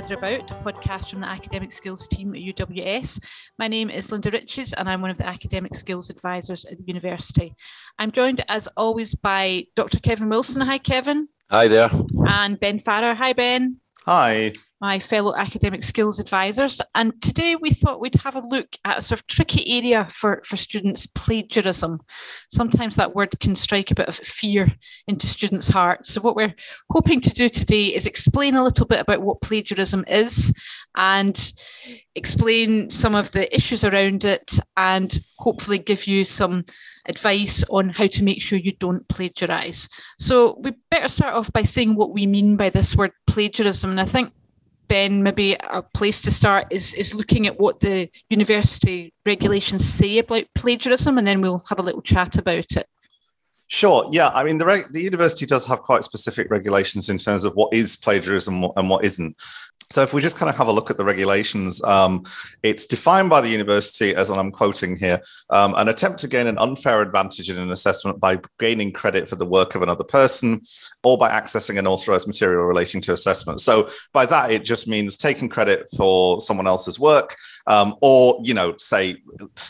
to A Wee Blether About, a podcast from the Academic Skills team at UWS. My name is Linda Riches and I'm one of the Academic Skills Advisors at the university. I'm joined as always by Dr. Kevin Wilson. Hi, Kevin. Hi there. And Ben Farrer. Hi, Ben. Hi my fellow academic skills advisors. And today we thought we'd have a look at a sort of tricky area for, for students plagiarism. Sometimes that word can strike a bit of fear into students' hearts. So, what we're hoping to do today is explain a little bit about what plagiarism is and explain some of the issues around it and hopefully give you some advice on how to make sure you don't plagiarize. So we better start off by saying what we mean by this word plagiarism. And I think Ben, maybe a place to start is is looking at what the university regulations say about plagiarism, and then we'll have a little chat about it. Sure. Yeah. I mean, the, the university does have quite specific regulations in terms of what is plagiarism and what isn't. So if we just kind of have a look at the regulations, um, it's defined by the university as, and I'm quoting here, um, an attempt to gain an unfair advantage in an assessment by gaining credit for the work of another person or by accessing unauthorized material relating to assessment. So by that, it just means taking credit for someone else's work um, or, you know, say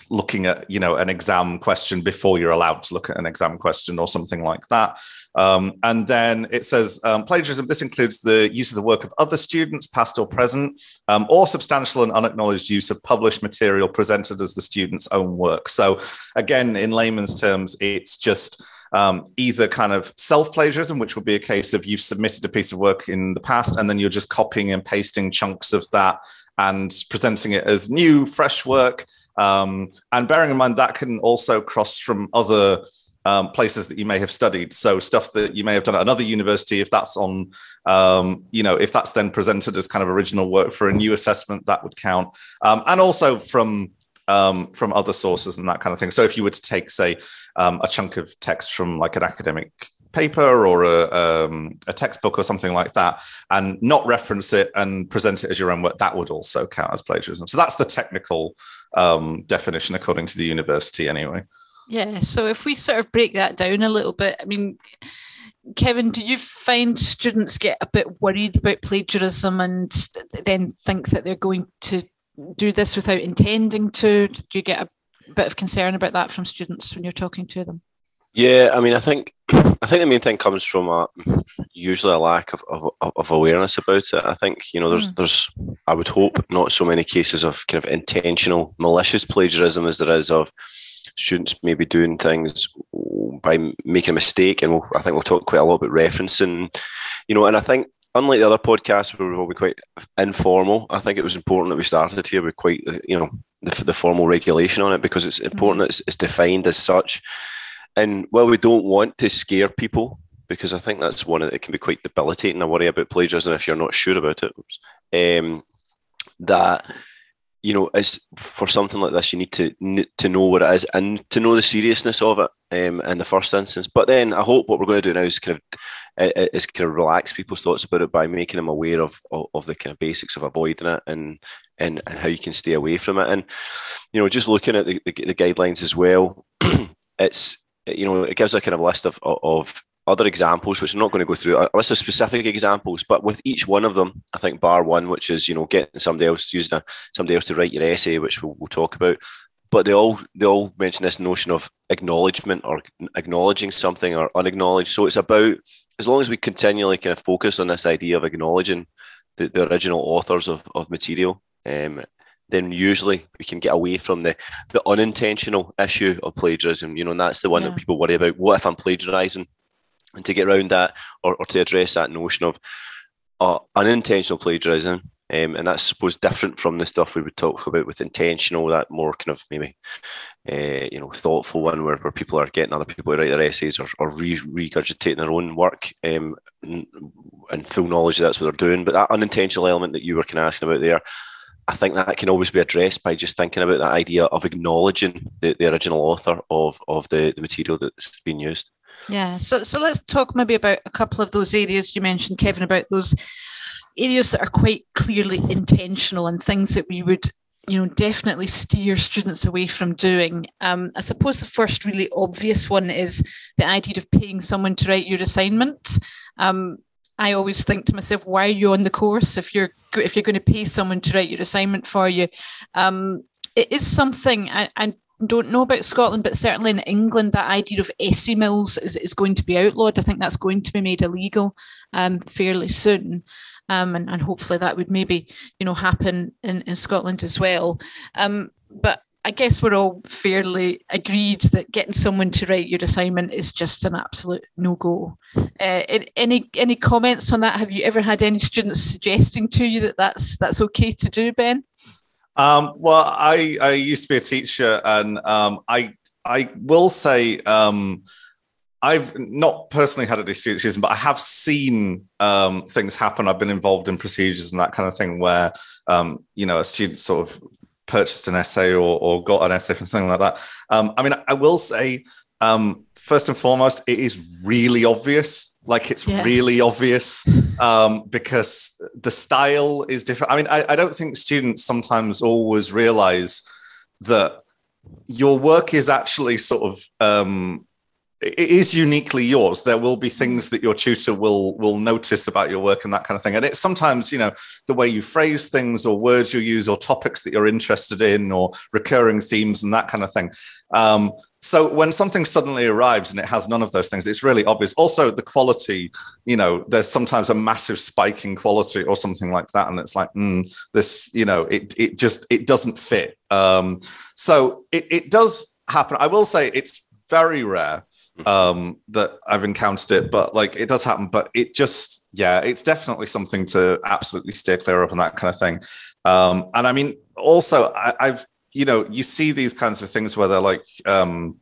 looking at, you know, an exam question before you're allowed to look at an exam question or something like that. Um, and then it says um, plagiarism. This includes the use of the work of other students, past or present, um, or substantial and unacknowledged use of published material presented as the student's own work. So, again, in layman's terms, it's just um, either kind of self plagiarism, which would be a case of you've submitted a piece of work in the past and then you're just copying and pasting chunks of that and presenting it as new, fresh work. Um, and bearing in mind that can also cross from other um, places that you may have studied. So stuff that you may have done at another university, if that's on, um, you know, if that's then presented as kind of original work for a new assessment, that would count. Um, and also from um, from other sources and that kind of thing. So if you were to take, say, um, a chunk of text from like an academic paper or a, um, a, textbook or something like that and not reference it and present it as your own work, that would also count as plagiarism. So that's the technical um, definition according to the university, anyway. Yeah. So if we sort of break that down a little bit, I mean, Kevin, do you find students get a bit worried about plagiarism and then think that they're going to do this without intending to? Do you get a bit of concern about that from students when you're talking to them? Yeah, I mean, I think I think the main thing comes from a, usually a lack of, of, of awareness about it. I think you know, there's mm. there's I would hope not so many cases of kind of intentional malicious plagiarism as there is of students maybe doing things by making a mistake, and we'll, I think we'll talk quite a lot about referencing, you know. And I think unlike the other podcasts where we'll be quite informal, I think it was important that we started here with quite you know the, the formal regulation on it because it's important mm-hmm. that it's, it's defined as such. And while we don't want to scare people, because I think that's one that can be quite debilitating. I worry about plagiarism if you're not sure about it. Um, that you know, is for something like this, you need to to know what it is and to know the seriousness of it um, in the first instance. But then I hope what we're going to do now is kind of is kind of relax people's thoughts about it by making them aware of, of, of the kind of basics of avoiding it and and and how you can stay away from it. And you know, just looking at the, the, the guidelines as well, it's you know it gives a kind of list of of other examples, which I'm not going to go through a list of specific examples, but with each one of them, I think bar one, which is you know getting somebody else using a, somebody else to write your essay, which we'll, we'll talk about. But they all they all mention this notion of acknowledgement or acknowledging something or unacknowledged. So it's about as long as we continually kind of focus on this idea of acknowledging the, the original authors of, of material, um, then usually we can get away from the the unintentional issue of plagiarism. You know, and that's the one yeah. that people worry about. What if I'm plagiarizing? and to get around that or, or to address that notion of uh, unintentional plagiarism um, and that's supposed different from the stuff we would talk about with intentional, that more kind of maybe, uh, you know, thoughtful one where, where people are getting other people to write their essays or, or re- regurgitating their own work um, and full knowledge that that's what they're doing. But that unintentional element that you were kind of asking about there, I think that can always be addressed by just thinking about that idea of acknowledging the, the original author of, of the, the material that's been used. Yeah. So so let's talk maybe about a couple of those areas you mentioned, Kevin, about those areas that are quite clearly intentional and things that we would you know definitely steer students away from doing um, i suppose the first really obvious one is the idea of paying someone to write your assignment um, I always think to myself, why are you on the course if you're if you're going to pay someone to write your assignment for you? Um, it is something I, I, don't know about Scotland, but certainly in England, that idea of essay mills is, is going to be outlawed. I think that's going to be made illegal um, fairly soon. Um, and, and hopefully that would maybe, you know, happen in, in Scotland as well. Um, but I guess we're all fairly agreed that getting someone to write your assignment is just an absolute no go. Uh, any any comments on that? Have you ever had any students suggesting to you that that's that's okay to do, Ben? Um, well, I I used to be a teacher, and um, I I will say um, I've not personally had any students but I have seen um, things happen. I've been involved in procedures and that kind of thing where um, you know a student sort of purchased an essay or, or got an essay from something like that. Um, I mean, I will say, um, first and foremost, it is really obvious. Like it's yeah. really obvious um, because the style is different. I mean, I, I don't think students sometimes always realize that your work is actually sort of um, it is uniquely yours. There will be things that your tutor will will notice about your work and that kind of thing. And it's sometimes you know the way you phrase things or words you use or topics that you're interested in or recurring themes and that kind of thing. Um, so when something suddenly arrives and it has none of those things it's really obvious. Also the quality you know there's sometimes a massive spike in quality or something like that. And it's like mm, this you know it it just it doesn't fit. Um, so it, it does happen. I will say it's very rare um, that I've encountered it, but like it does happen. But it just, yeah, it's definitely something to absolutely stay clear of and that kind of thing. Um, and I mean, also, I, I've, you know, you see these kinds of things where they're like, um,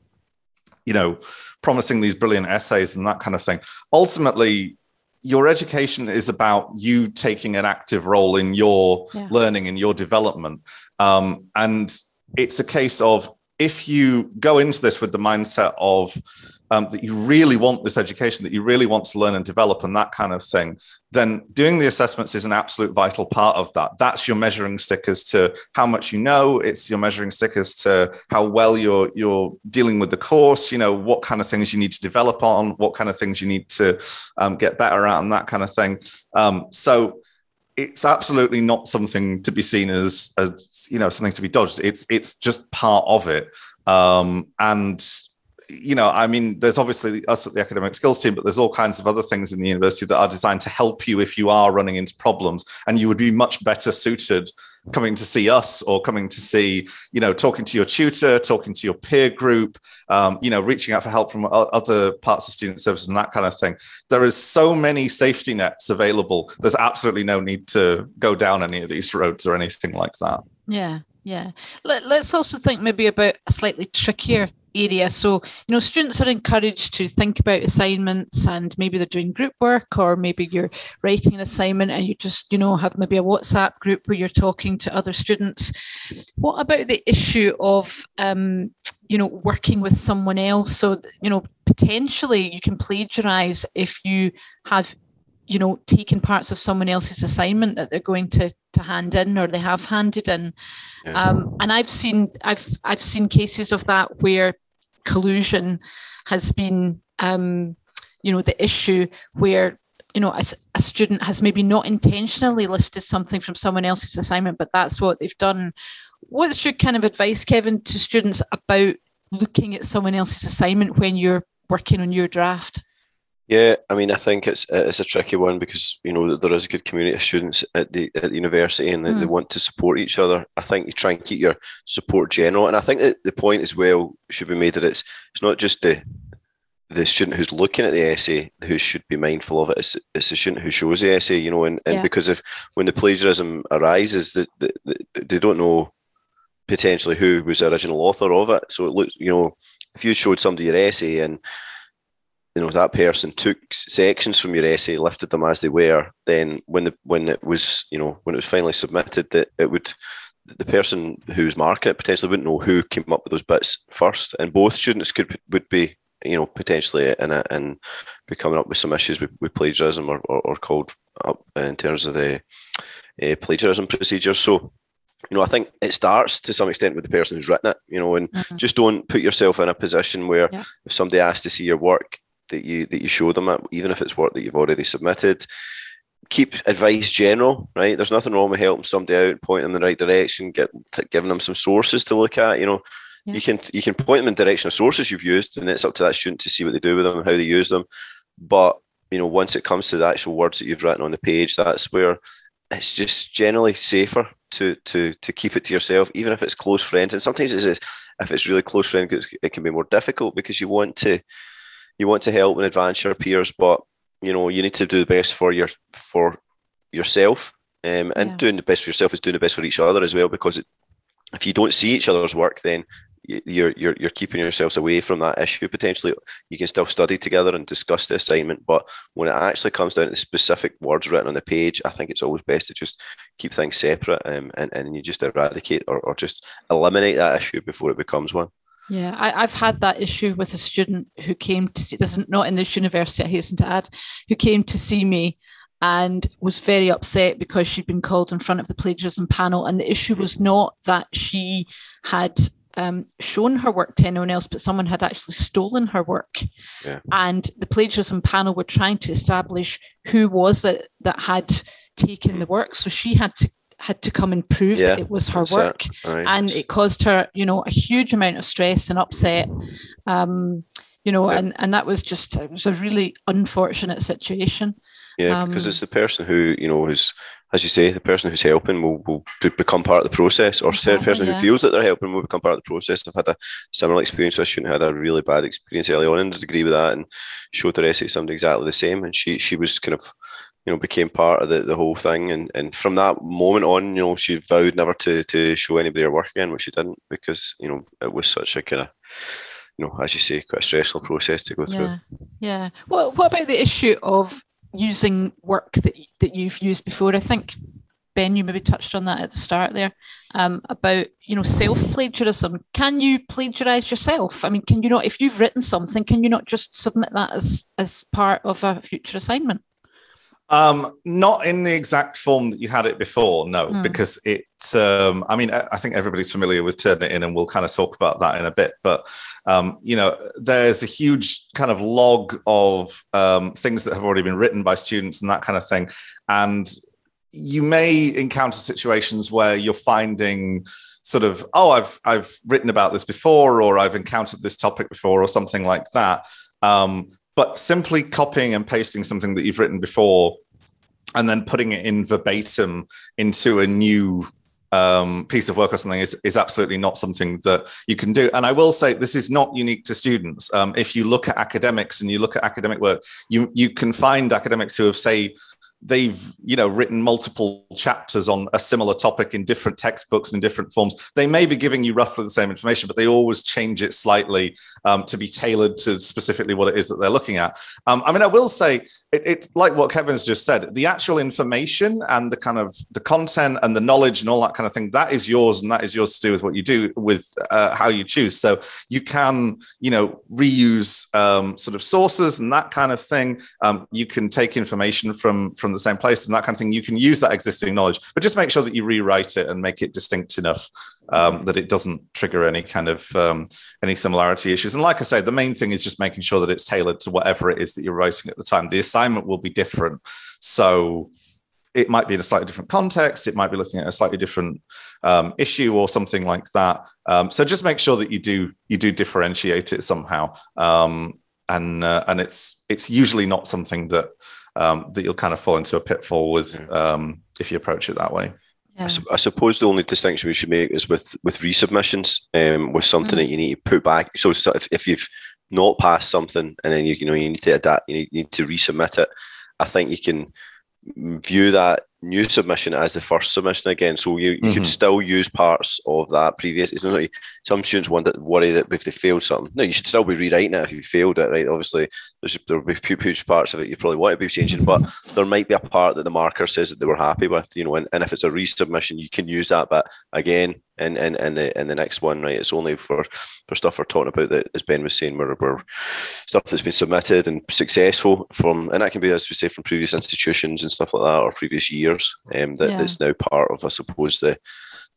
you know, promising these brilliant essays and that kind of thing. Ultimately, your education is about you taking an active role in your yeah. learning and your development. Um, and it's a case of if you go into this with the mindset of, um, that you really want this education, that you really want to learn and develop, and that kind of thing, then doing the assessments is an absolute vital part of that. That's your measuring stick as to how much you know. It's your measuring stick as to how well you're you're dealing with the course. You know what kind of things you need to develop on, what kind of things you need to um, get better at, and that kind of thing. Um, so it's absolutely not something to be seen as, as you know something to be dodged. It's it's just part of it. Um, and you know, I mean, there's obviously us at the academic skills team, but there's all kinds of other things in the university that are designed to help you if you are running into problems. And you would be much better suited coming to see us or coming to see, you know, talking to your tutor, talking to your peer group, um, you know, reaching out for help from other parts of student services and that kind of thing. There is so many safety nets available. There's absolutely no need to go down any of these roads or anything like that. Yeah. Yeah. Let, us also think maybe about a slightly trickier area. So, you know, students are encouraged to think about assignments and maybe they're doing group work or maybe you're writing an assignment and you just, you know, have maybe a WhatsApp group where you're talking to other students. What about the issue of, um, you know, working with someone else? So, you know, potentially you can plagiarize if you have you know taken parts of someone else's assignment that they're going to to hand in or they have handed in yeah. um, and i've seen i've i've seen cases of that where collusion has been, um, you know, the issue where you know a, a, student has maybe not intentionally lifted something from someone else's assignment, but that's what they've done. What's your kind of advice, Kevin, to students about looking at someone else's assignment when you're working on your draft? Yeah, I mean, I think it's it's a tricky one because you know there is a good community of students at the at the university and mm. they want to support each other. I think you try and keep your support general, and I think that the point as well should be made that it's it's not just the the student who's looking at the essay who should be mindful of it. It's, it's the student who shows the essay, you know, and, and yeah. because if when the plagiarism arises, that they, they don't know potentially who was the original author of it. So it looks, you know, if you showed somebody your essay and you know that person took sections from your essay, lifted them as they were, then when the when it was you know when it was finally submitted, that it would the person who's marking it potentially wouldn't know who came up with those bits first, and both students could would be you know potentially in it and be coming up with some issues with, with plagiarism or, or, or, called up in terms of the uh, plagiarism procedures. So you know, I think it starts to some extent with the person who's written it, you know, and mm-hmm. just don't put yourself in a position where yeah. if somebody asks to see your work, that you that you show them, at, even if it's work that you've already submitted. Keep advice general, right? There's nothing wrong with helping somebody out, pointing them in the right direction, get giving them some sources to look at. You know, yeah. you can you can point them in direction of sources you've used, and it's up to that student to see what they do with them and how they use them. But you know, once it comes to the actual words that you've written on the page, that's where it's just generally safer to to to keep it to yourself, even if it's close friends. And sometimes it's if it's really close friends, it can be more difficult because you want to you want to help and advance your peers, but you know you need to do the best for your for yourself. Um, and yeah. doing the best for yourself is doing the best for each other as well. Because it, if you don't see each other's work, then you're you're you're keeping yourselves away from that issue potentially. You can still study together and discuss the assignment, but when it actually comes down to the specific words written on the page, I think it's always best to just keep things separate um, and and you just eradicate or, or just eliminate that issue before it becomes one. Yeah, I, have had that issue with a student who came to see, this is not in this university, I hasten to add, who came to see me and was very upset because she'd been called in front of the plagiarism panel. And the issue was not that she had um, shown her work to anyone else, but someone had actually stolen her work. Yeah. And the plagiarism panel were trying to establish who was it that had taken the work. So she had to had to come and prove yeah, that it was her work, right. and it caused her, you know, a huge amount of stress and upset. Um, you know, yeah. and and that was just it was a really unfortunate situation. Yeah, um, because it's the person who you know who's as you say, the person who's helping will, will become part of the process, or the person yeah. who feels that they're helping will become part of the process. I've had a similar experience with a student who had a really bad experience early on in the degree with that, and showed the rest of something exactly the same, and she she was kind of you know became part of the, the whole thing, and and from that moment on, you know, she vowed never to to show anybody her work again, which she didn't because you know it was such a kind of you know, as you say, quite a stressful process to go through. Yeah, yeah. Well, what about the issue of using work that that you've used before. I think Ben, you maybe touched on that at the start there um, about you know self plagiarism. Can you plagiarize yourself? I mean, can you not if you've written something, can you not just submit that as as part of a future assignment? Um, not in the exact form that you had it before, no, mm. because it. Um, I mean, I, think everybody's familiar with Turnitin, and we'll kind of talk about that in a bit. But um, you know, there's a huge kind of log of um, things that have already been written by students and that kind of thing, and you may encounter situations where you're finding sort of, oh, I've I've written about this before, or I've encountered this topic before, or something like that. Um, but simply copying and pasting something that you've written before and then putting it in verbatim into a new um, piece of work or something is, is absolutely not something that you can do. And I will say this is not unique to students. Um, if you look at academics and you look at academic work, you you can find academics who have say they've you know written multiple chapters on a similar topic in different textbooks in different forms. They may be giving you roughly the same information but they always change it slightly um, to be tailored to specifically what it is that they're looking at. Um, i mean i will say it, it's like what kevin's just said the actual information and the kind of the content and the knowledge and all that kind of thing that is yours and that is yours to do with what you do with uh, how you choose. So you can you know reuse um, sort of sources and that kind of thing. Um, you can take information from from the same place and that kind of thing, you can use that existing knowledge, but just make sure that you rewrite it and make it distinct enough um, that it doesn't trigger any kind of um, any similarity issues. And like I say, the main thing is just making sure that it's tailored to whatever it is that you're writing at the time. The assignment will be different, so it might be in a slightly different context. It might be looking at a slightly different um, issue or something like that. Um, so just make sure that you do you do differentiate it somehow. Um, and uh, and it's it's usually not something that um, that you'll kind of fall into a pitfall with um, if you approach it that way. Yeah. I, su- I, suppose the only distinction we should make is with with resubmissions, um, with something mm. that you need to put back. So, so if, if you've not passed something and then you, you know you need to adapt, you need, you need to resubmit it. I think you can view that new submission as the first submission again. So you, you mm-hmm. could still use parts of that previous. It's not like some students want to worry that if they failed something. No, you should still be rewriting it if you failed it, right? Obviously, there's, there'll be huge parts of it you probably want to be changing, but there might be a part that the marker says that they were happy with, you know, and, and if it's a resubmission, you can use that. But again, in, in, in the in the next one, right? It's only for for stuff we're talking about that, as Ben was saying, where, where stuff that's been submitted and successful from, and that can be, as we say, from previous institutions and stuff like that, or previous years, um, that, yeah. that's now part of, I suppose, the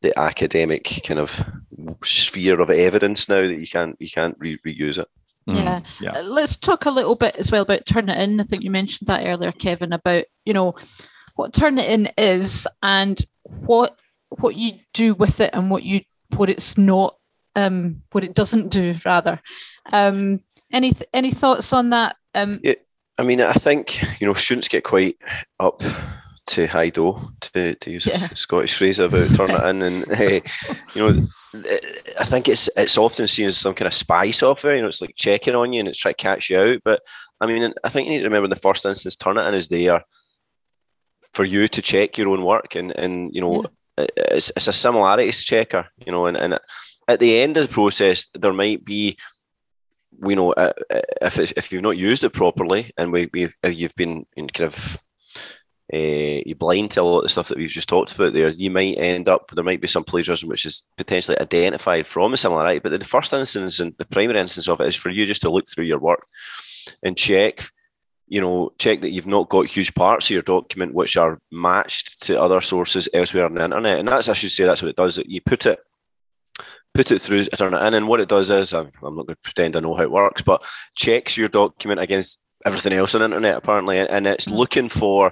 the academic kind of sphere of evidence now that you can't you can't re- reuse it. Yeah. Mm, yeah. Uh, let's talk a little bit as well about Turnitin. I think you mentioned that earlier, Kevin, about you know what Turnitin is and what what you do with it and what you what it's not um what it doesn't do rather. Um any any thoughts on that? Um yeah, I mean I think you know students get quite up to high do to, to use yeah. a Scottish phrase about Turnitin and hey, you know I think it's it's often seen as some kind of spy software. You know, it's like checking on you and it's trying to catch you out. But I mean, I think you need to remember in the first instance, Turnitin is there for you to check your own work, and and you know, yeah. It's, it's a similarities checker. You know, and and at the end of the process, there might be, you know, uh, uh if if you've not used it properly, and we we've you've been in kind of uh, you blind to a lot of the stuff that we've just talked about there, you might end up, there might be some plagiarism which is potentially identified from a similarity. But the first instance and the primary instance of it is for you just to look through your work and check, you know, check that you've not got huge parts of your document which are matched to other sources elsewhere on the internet. And that's, I should say, that's what it does, that you put it put it through Turnitin and what it does is I'm, I'm not going to pretend I know how it works but checks your document against everything else on the internet apparently and it's mm. looking for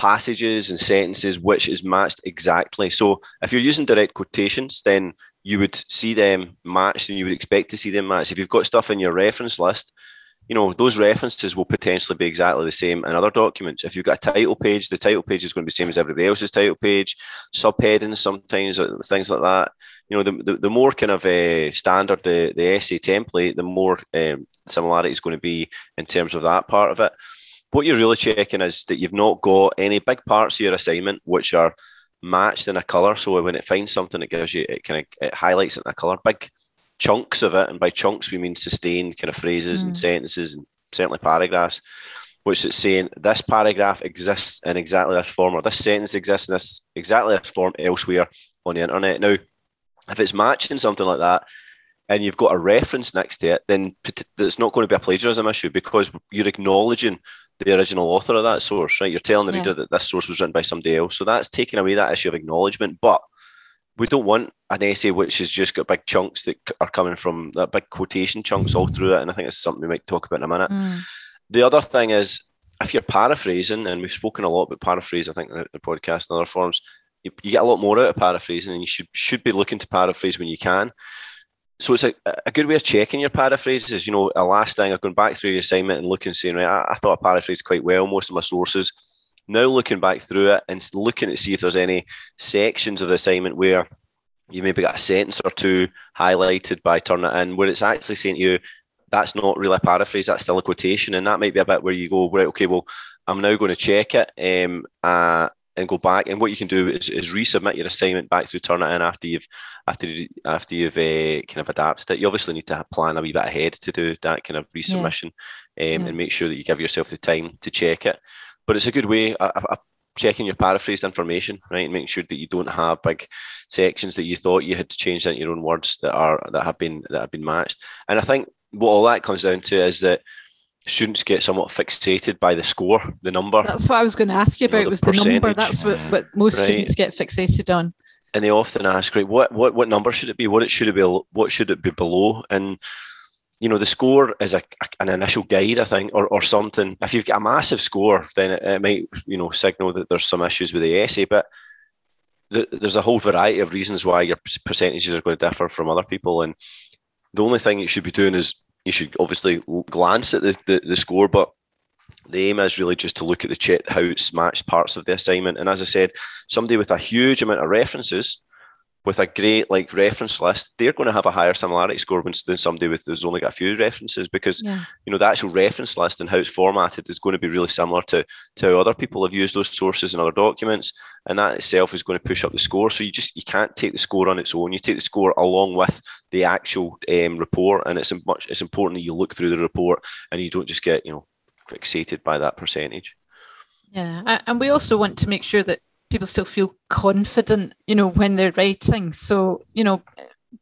passages and sentences which is matched exactly. So if you're using direct quotations, then you would see them matched and you would expect to see them matched. If you've got stuff in your reference list, you know, those references will potentially be exactly the same in other documents. If you've got a title page, the title page is going to be the same as everybody else's title page. Subheadings sometimes, uh, things like that. You know, the, the, the more kind of uh, standard the, the essay template, the more um, similarity is going to be in terms of that part of it what you're really checking is that you've not got any big parts of your assignment which are matched in a color. So when it finds something, it gives you it kind of it highlights it in a color. Big chunks of it, and by chunks we mean sustained kind of phrases mm. and sentences and certainly paragraphs, which is saying this paragraph exists in exactly this form or this sentence exists in this exactly this form elsewhere on the internet. Now, if it's matching something like that, and you've got a reference next to it, then it's not going to be a plagiarism issue because you're acknowledging the original author of that source, right? You're telling the yeah. reader that this source was written by somebody else. So that's taking away that issue of acknowledgement. But we don't want an essay which has just got big chunks that are coming from that big quotation chunks all through it. And I think it's something we might talk about in a minute. Mm. The other thing is if you're paraphrasing, and we've spoken a lot about paraphrase, I think, in the podcast and other forms, you, you get a lot more out of paraphrasing, and you should should be looking to paraphrase when you can so it's a, a good way of checking your paraphrases. You know, a last thing, I've gone back through your assignment and looking, saying, right, I, I thought I paraphrased quite well most of my sources. Now looking back through it and looking to see if there's any sections of the assignment where you maybe got a sentence or two highlighted by Turnitin, where it's actually saying to you, that's not really a paraphrase, that's still a quotation. And that might be a bit where you go, right, okay, well, I'm now going to check it. Um, uh, and go back. And what you can do is, is resubmit your assignment back through Turnitin after you've after after you've uh, kind of adapted it. You obviously need to plan a wee bit ahead to do that kind of resubmission yeah. Um, yeah. and make sure that you give yourself the time to check it. But it's a good way. of checking your paraphrased information, right, and making sure that you don't have big sections that you thought you had to change into your own words that are that have been that have been matched. And I think what all that comes down to is that students get somewhat fixated by the score, the number. That's what I was going to ask you about. You know, the was the number? That's what, what most right. students get fixated on. And they often ask, right, what what what number should it be? What it should it be? What should it be below? And you know, the score is a, an initial guide, I think, or, or something. If you've got a massive score, then it, it might, you know, signal that there's some issues with the essay. But there's a whole variety of reasons why your percentages are going to differ from other people. And the only thing you should be doing is you should obviously glance at the, the, the score, but the aim is really just to look at the chat how it's matched parts of the assignment. And as I said, somebody with a huge amount of references with a great like reference list, they're going to have a higher similarity score than somebody with who's only got a few references because yeah. you know the actual reference list and how it's formatted is going to be really similar to to how other people have used those sources in other documents, and that itself is going to push up the score. So you just you can't take the score on its own. You take the score along with the actual um, report, and it's much it's important that you look through the report and you don't just get you know fixated by that percentage. Yeah, and we also want to make sure that people still feel confident, you know, when they're writing. So, you know,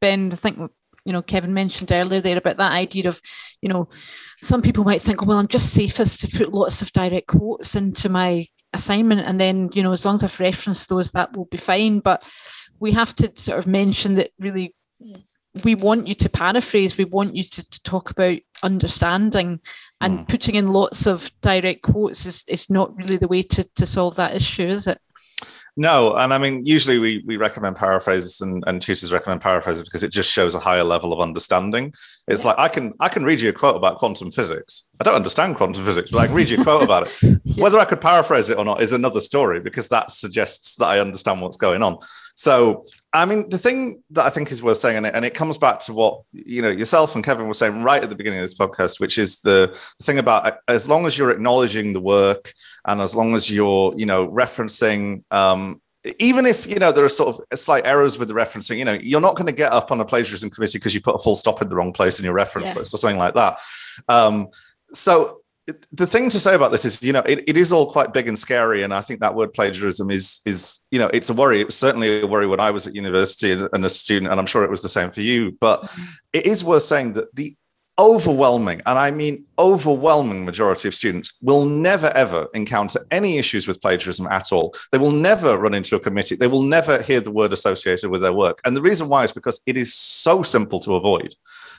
Ben, I think you know Kevin mentioned earlier there about that idea of, you know, some people might think, oh, well, I'm just safest to put lots of direct quotes into my assignment, and then you know, as long as I've referenced those, that will be fine. But we have to sort of mention that really we want you to paraphrase, we want you to, to talk about understanding and mm. putting in lots of direct quotes is, is not really the way to, to solve that issue, is it? No, and I mean, usually we we recommend paraphrases, and, and tutors recommend paraphrases because it just shows a higher level of understanding. It's yeah. like I can I can read you a quote about quantum physics. I don't understand quantum physics, but I can read you a quote about it. yeah. Whether I could paraphrase it or not is another story because that suggests that I understand what's going on. So, I mean, the thing that I think is worth saying, and it, and it comes back to what you know yourself and Kevin were saying right at the beginning of this podcast, which is the, thing about as long as you're acknowledging the work and as long as you're you know referencing um, even if you know there are sort of slight errors with the referencing, you know, you're not going to get up on a plagiarism committee because you put a full stop in the wrong place in your reference yeah. list or something like that. Um, so the thing to say about this is, you know, it, it is all quite big and scary, and I think that word plagiarism is is you know it's a worry. It was certainly a worry when I was at university and a student, and I'm sure it was the same for you. But mm-hmm. it is worth saying that the overwhelming, and I mean overwhelming majority of students will never ever encounter any issues with plagiarism at all. They will never run into a committee. They will never hear the word associated with their work. And the reason why is because it is so simple to avoid.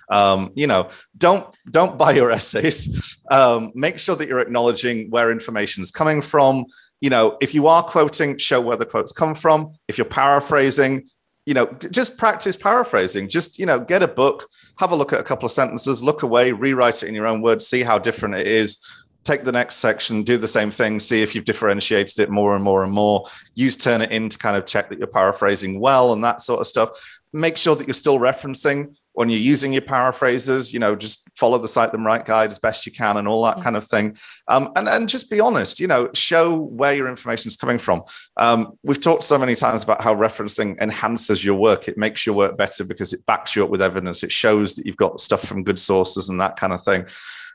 Um, you know, don't don't buy your essays. Um, make sure that you're acknowledging where information is coming from. You know, if you are quoting, show where the quotes come from. If you're paraphrasing, you know, just practice paraphrasing. Just you know, get a book, have a look at a couple of sentences, look away, rewrite it in your own words, see how different it is take the next section, do the same thing, see if you've differentiated it more and more and more. Use Turnitin to kind of check that you're paraphrasing well and that sort of stuff. Make sure that you're still referencing when you're using your paraphrases, you know, just follow the Cite Them Right guide as best you can and all that yeah. kind of thing. Um, and, and just be honest, you know, show where your information is coming from. Um, we've talked so many times about how referencing enhances your work. It makes your work better because it backs you up with evidence. It shows that you've got stuff from good sources and that kind of thing.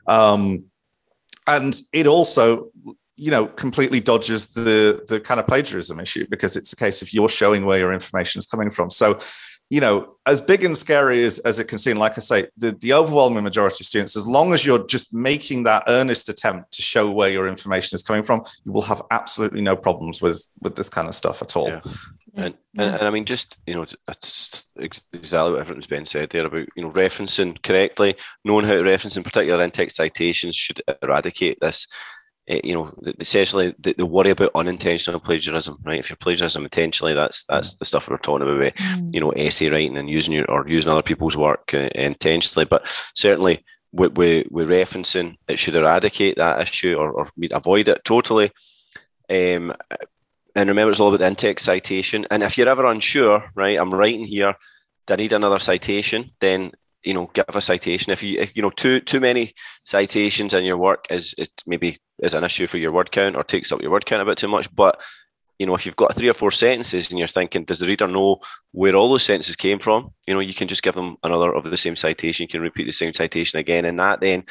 Um, and it also you know completely dodges the the kind of plagiarism issue because it's a case of you're showing where your information is coming from so you know, as big and scary as, as it can seem, like I say, the, the overwhelming majority of students, as long as you're just making that earnest attempt to show where your information is coming from, you will have absolutely no problems with with this kind of stuff at all. Yeah. And, and, and, I mean, just you know, exactly what everyone's been said there about you know referencing correctly, knowing how to reference, in particular in-text citations, should eradicate this you know, essentially the, the, worry about unintentional plagiarism, right? If you're plagiarism intentionally, that's that's the stuff we're talking about, mm. you know, essay writing and using your or using other people's work uh, intentionally. But certainly, with, with, with referencing, it should eradicate that issue or, or avoid it totally. Um, and remember, it's all about the in-text citation. And if you're ever unsure, right, I'm writing here, do I need another citation? Then you know give a citation if you if, you know too too many citations in your work is it maybe is an issue for your word count or takes up your word count a bit too much. But you know if you've got three or four sentences and you're thinking does the reader know where all those sentences came from? You know you can just give them another of the same citation you can repeat the same citation again. And that then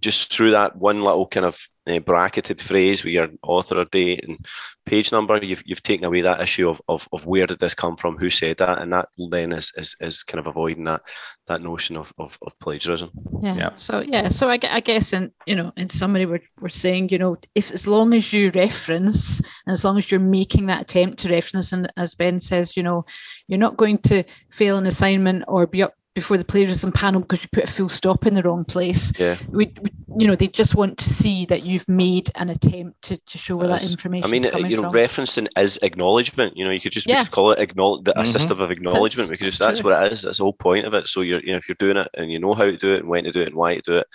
just through that one little kind of uh, bracketed phrase with your author date and page number, you've, you've taken away that issue of, of, of where did this come from, who said that, and that then is, is, is kind of avoiding that that notion of, of, of plagiarism. Yeah. yeah. So yeah. So I, I guess in you know in summary we're, we're saying you know if as long as you reference and as long as you're making that attempt to reference and as Ben says you know you're not going to fail an assignment or be up before the plagiarism panel because you put a full stop in the wrong place. Yeah. We, we, you know, they just want to see that you've made an attempt to, to show where that information. I mean, you know, from. referencing is acknowledgement. You know, you could just yeah. call it acknowledge the mm-hmm. system of acknowledgement that's, because that's true. what it is. That's the whole point of it. So you're, you know, if you're doing it and you know how to do it and when to do it and why to do it,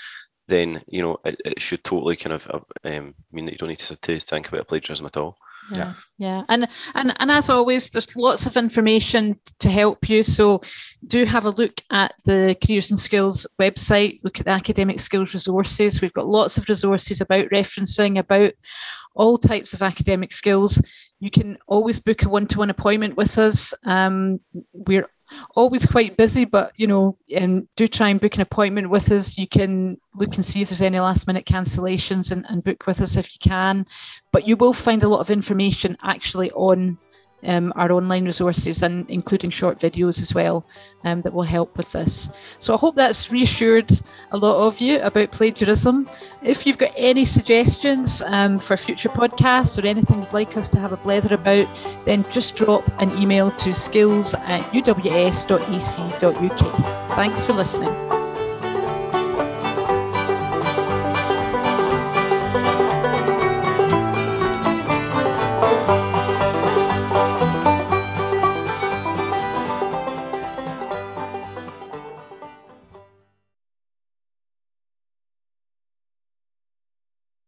then you know it, it should totally kind of um, mean that you don't need to, to think about plagiarism at all yeah. Yeah. And and and as always there's lots of information to help you. So do have a look at the careers and skills website. Look at the academic skills resources. We've got lots of resources about referencing about all types of academic skills. You can always book a one-to-one appointment with us. Um, we're always quite busy, but you know, um, do try and book an appointment with us. You can look and see if there's any last minute cancellations and, and book with us if you can. But you will find a lot of information actually on um, our online resources and including short videos as well um, that will help with this. So I hope that's reassured a lot of you about plagiarism. If you've got any suggestions um, for future podcasts or anything you'd like us to have a blether about, then just drop an email to skills at uws.ac.uk. Thanks for listening.